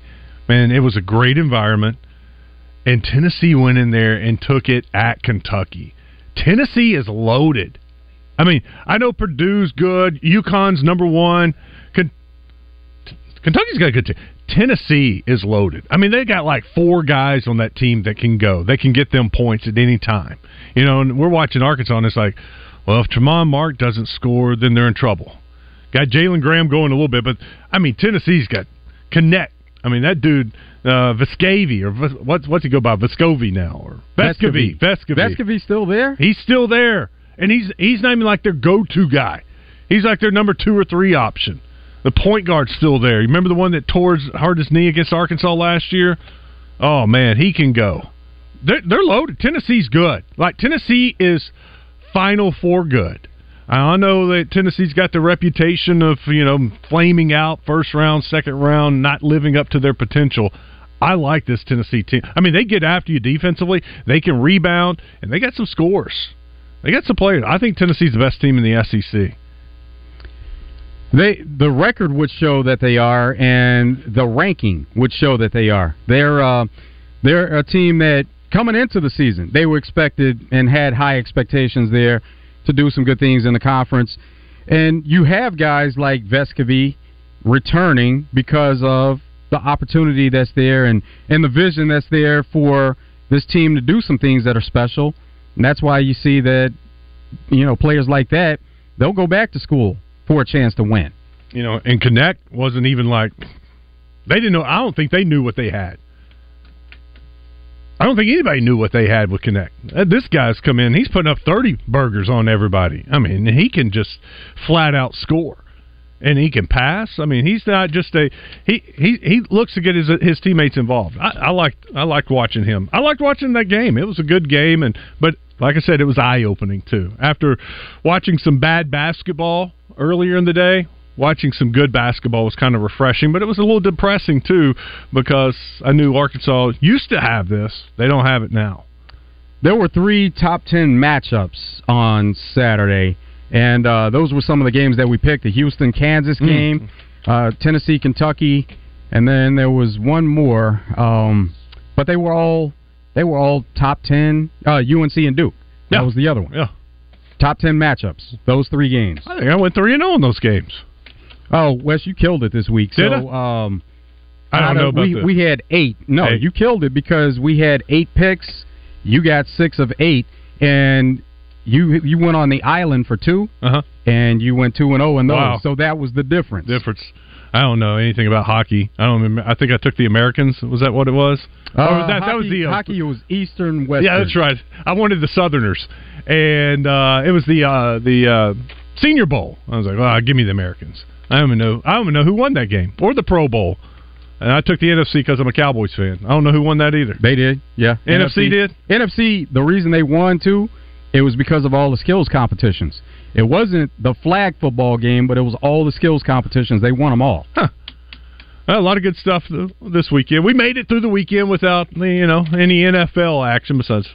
Man, it was a great environment, and Tennessee went in there and took it at Kentucky. Tennessee is loaded. I mean, I know Purdue's good, UConn's number one. Ken- Kentucky's got a good team. Tennessee is loaded. I mean, they got like four guys on that team that can go. They can get them points at any time. You know, and we're watching Arkansas, and it's like, well, if Tramon Mark doesn't score, then they're in trouble. Got Jalen Graham going a little bit, but I mean, Tennessee's got Knecht. I mean, that dude, uh, Vescovi, or what's what's he go by? Vescovi now, or Vescovi? Vescovi. Vescovi's still there. He's still there, and he's he's not even like their go-to guy. He's like their number two or three option. The point guard's still there. You remember the one that tore his, hurt his knee against Arkansas last year? Oh man, he can go. They're, they're loaded. Tennessee's good. Like Tennessee is Final Four good. I know that Tennessee's got the reputation of you know flaming out first round, second round, not living up to their potential. I like this Tennessee team. I mean, they get after you defensively. They can rebound, and they got some scores. They got some players. I think Tennessee's the best team in the SEC. They the record would show that they are, and the ranking would show that they are. They're uh, they're a team that coming into the season they were expected and had high expectations there to do some good things in the conference. And you have guys like Vescovi returning because of the opportunity that's there and and the vision that's there for this team to do some things that are special. And that's why you see that you know players like that they'll go back to school for a chance to win. You know, and Knecht wasn't even like they didn't know. I don't think they knew what they had. I don't think anybody knew what they had with Knecht. Uh, This guy's come in, he's putting up 30 burgers on everybody. I mean, he can just flat out score. And he can pass. I mean, he's not just a he. He he looks to get his his teammates involved. I, I liked I liked watching him. I liked watching that game. It was a good game, and but like I said, it was eye opening too. After watching some bad basketball earlier in the day, watching some good basketball was kind of refreshing, but it was a little depressing too because I knew Arkansas used to have this. They don't have it now. There were three top ten matchups on Saturday, and uh, those were some of the games that we picked: the Houston Kansas Mm. game, uh, Tennessee Kentucky, and then there was one more. Um, but they were all they were all top ten. Uh, UNC and Duke. That was the other one. Yeah. Top ten matchups. Those three games. I think I went three and zero in those games. Oh, Wes, you killed it this week. Did so, um, I don't know of- about we, the- we had eight. No, Eight. you killed it because we had eight picks. You got six of eight, and you you went on the island for two, uh-huh. and you went two and zero in those. Wow. So that was the difference. Difference. I don't know anything about hockey. I don't remember. I think I took the Americans. Was that what it was? Uh, Or that, that was hockey- the uh, hockey was Eastern West. Yeah, that's right. I wanted the Southerners, and uh, it was the uh, the uh, Senior Bowl. I was like, well, give me the Americans. I don't even know. I don't even know who won that game or the Pro Bowl. And I took the NFC because I'm a Cowboys fan. I don't know who won that either. They did. Yeah, NFC did? NFC. The reason they won too, it was because of all the skills competitions. It wasn't the flag football game, but it was all the skills competitions. They won them all. A lot of good stuff this weekend. We made it through the weekend without you know any NFL action besides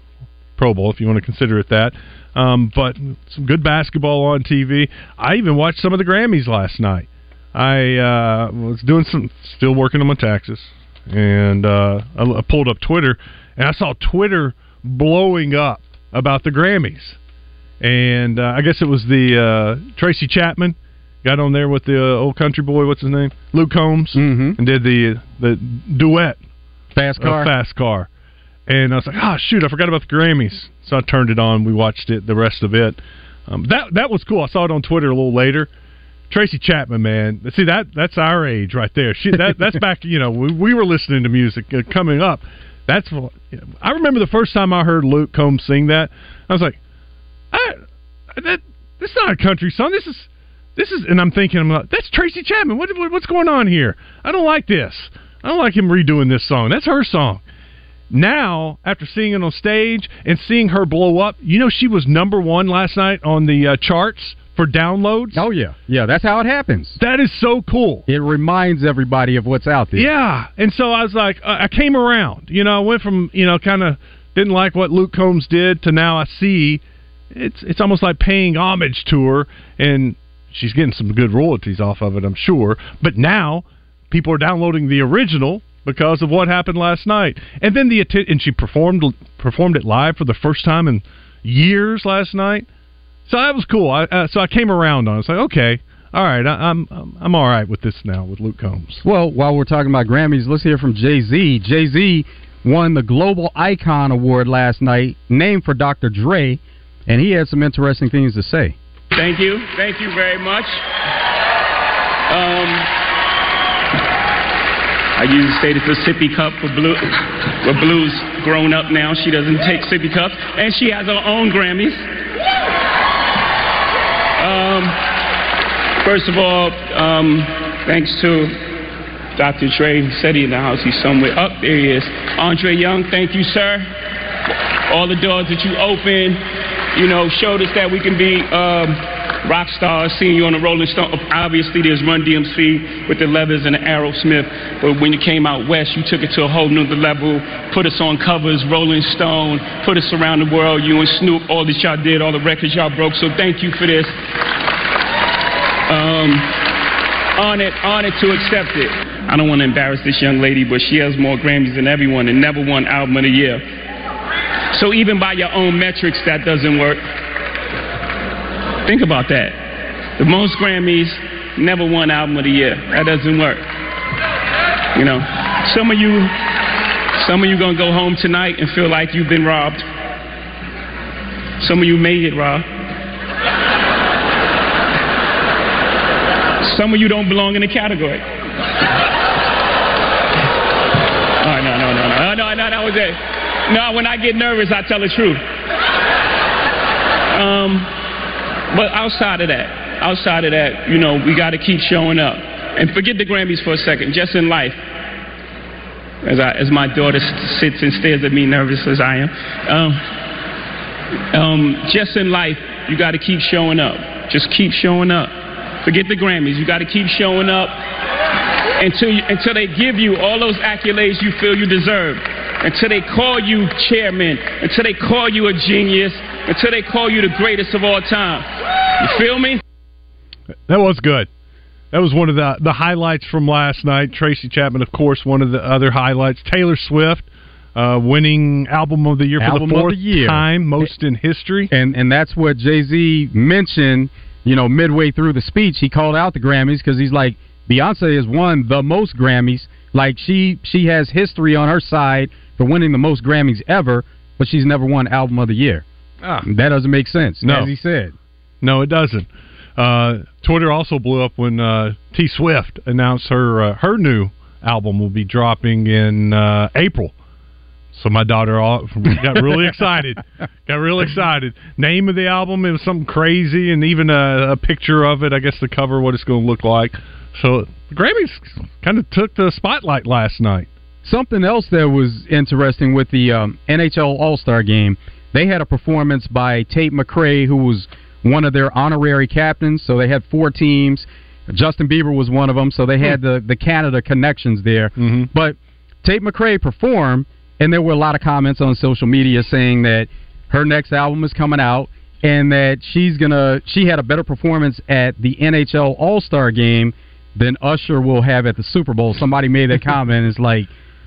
Pro Bowl, if you want to consider it that. Um, but some good basketball on TV. I even watched some of the Grammys last night. I uh, was doing some, still working on my taxes, and uh, I, I pulled up Twitter, and I saw Twitter blowing up about the Grammys. And uh, I guess it was the uh, Tracy Chapman got on there with the uh, old country boy. What's his name? Luke Combs, mm-hmm. and did the the duet, Fast Car? fast car. And I was like, oh shoot, I forgot about the Grammys. So I turned it on. We watched it, the rest of it. Um, that that was cool. I saw it on Twitter a little later. Tracy Chapman, man, see that that's our age right there. She that that's back. You know, we, we were listening to music uh, coming up. That's what I remember the first time I heard Luke Combs sing that. I was like, that this is not a country song. This is this is, and I'm thinking, I'm like, that's Tracy Chapman. What, what what's going on here? I don't like this. I don't like him redoing this song. That's her song. Now, after seeing it on stage and seeing her blow up, you know she was number one last night on the uh, charts for downloads. Oh yeah, yeah. That's how it happens. That is so cool. It reminds everybody of what's out there. Yeah, and so I was like, uh, I came around. You know, I went from you know kind of didn't like what Luke Combs did to now I see it's it's almost like paying homage to her, and she's getting some good royalties off of it, I'm sure. But now people are downloading the original because of what happened last night, and then the and she performed performed it live for the first time in years last night. So that was cool. I, uh, so I came around on. it. I was like, okay, all right, I, I'm I'm I'm all right with this now with Luke Combs. Well, while we're talking about Grammys, let's hear from Jay Z. Jay Z won the Global Icon Award last night, named for Dr. Dre, and he had some interesting things to say. Thank you. Thank you very much. Um, I use say this a sippy cup for blue. But Blue's grown up now. She doesn't take sippy cups. And she has her own Grammys. Um, first of all, um, thanks to Dr. Said he in the house. He's somewhere. Up there he is. Andre Young, thank you, sir. All the doors that you opened, you know, showed us that we can be um, rock stars. Seeing you on the Rolling Stone. Obviously, there's Run DMC with the Leathers and the Aerosmith. But when you came out west, you took it to a whole nother level. Put us on covers, Rolling Stone. Put us around the world. You and Snoop, all that y'all did, all the records y'all broke. So thank you for this. Um, honored, honored to accept it. I don't want to embarrass this young lady, but she has more Grammys than everyone and never won Album of the Year. So even by your own metrics, that doesn't work. Think about that. The most Grammys, never won Album of the Year. That doesn't work. You know, some of you, some of you gonna go home tonight and feel like you've been robbed. Some of you may get robbed. Some of you don't belong in the category. Oh, no, no, no, no, no, no, that was it. No, when I get nervous, I tell the truth. Um, but outside of that, outside of that, you know, we got to keep showing up. And forget the Grammys for a second. Just in life, as I, as my daughter sits and stares at me, nervous as I am. Um, um, just in life, you got to keep showing up. Just keep showing up. Forget the Grammys. You got to keep showing up until you, until they give you all those accolades you feel you deserve. Until they call you chairman. Until they call you a genius. Until they call you the greatest of all time. You feel me? That was good. That was one of the the highlights from last night. Tracy Chapman, of course, one of the other highlights. Taylor Swift, uh, winning album of the year for the fourth the year. time, most in history. And and that's what Jay Z mentioned. You know, midway through the speech, he called out the Grammys because he's like, Beyonce has won the most Grammys. Like she she has history on her side for winning the most Grammys ever, but she's never won Album of the Year. Ah. That doesn't make sense. No. as he said. No, it doesn't. Uh, Twitter also blew up when uh, T Swift announced her uh, her new album will be dropping in uh, April. So my daughter all, got really excited. Got real excited. Name of the album it was something crazy, and even a, a picture of it. I guess the cover, what it's going to look like. So the Grammys kind of took the spotlight last night. Something else that was interesting with the um, NHL All Star Game, they had a performance by Tate McRae, who was one of their honorary captains. So they had four teams. Justin Bieber was one of them. So they had the the Canada connections there. But Tate McRae performed, and there were a lot of comments on social media saying that her next album is coming out and that she's gonna she had a better performance at the NHL All Star Game than Usher will have at the Super Bowl. Somebody made that comment. It's like,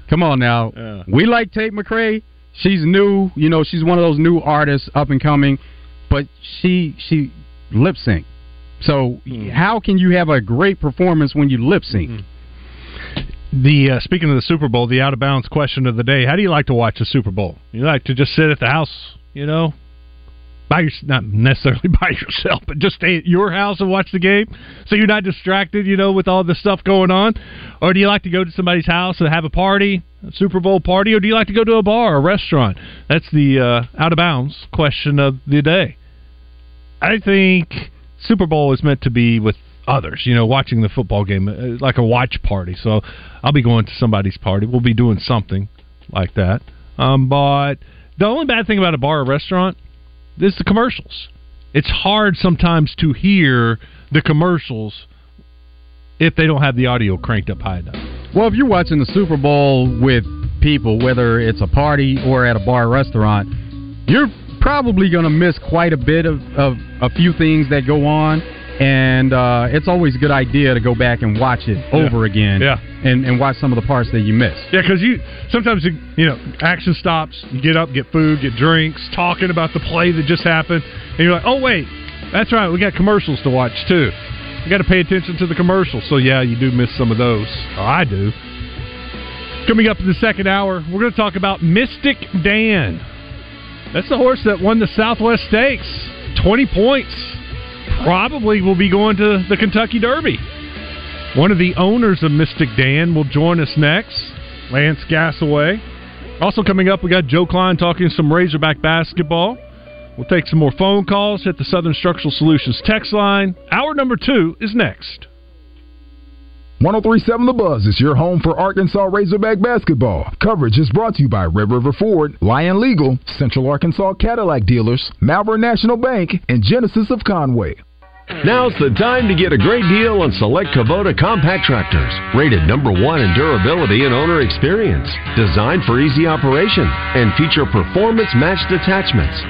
come on now, we like Tate McRae. She's new, you know, she's one of those new artists up and coming, but she she lip sync. So how can you have a great performance when you lip sync? The uh, speaking of the Super Bowl, the out of bounds question of the day: How do you like to watch the Super Bowl? You like to just sit at the house, you know, by your, not necessarily by yourself, but just stay at your house and watch the game, so you're not distracted, you know, with all the stuff going on, or do you like to go to somebody's house and have a party, a Super Bowl party, or do you like to go to a bar or a restaurant? That's the uh, out of bounds question of the day. I think Super Bowl is meant to be with others, you know, watching the football game uh, like a watch party. So I'll be going to somebody's party. We'll be doing something like that. Um, but the only bad thing about a bar or restaurant is the commercials. It's hard sometimes to hear the commercials if they don't have the audio cranked up high enough. Well, if you're watching the Super Bowl with people, whether it's a party or at a bar restaurant, you're probably going to miss quite a bit of, of a few things that go on. And uh, it's always a good idea to go back and watch it over again, Yeah. and, and watch some of the parts that you missed. Yeah, because you sometimes you, you know action stops. You get up, get food, get drinks, talking about the play that just happened, and you're like, oh wait, that's right, we got commercials to watch too. You got to pay attention to the commercials. So yeah, you do miss some of those. Or I do. Coming up in the second hour, we're going to talk about Mystic Dan. That's the horse that won the Southwest Stakes. Twenty points. Probably will be going to the Kentucky Derby. One of the owners of Mystic Dan will join us next. Lance Gasaway. Also coming up, we got Joe Kleine talking some Razorback basketball. We'll take some more phone calls hit the Southern Structural Solutions text line. Hour number two is next. 1037 The Buzz is your home for Arkansas Razorback basketball. Coverage is brought to you by Red River Ford, Lion Legal, Central Arkansas Cadillac Dealers, Malvern National Bank, and Genesis of Conway. Now's the time to get a great deal on select Kubota compact tractors. Rated number one in durability and owner experience. Designed for easy operation and feature performance matched attachments.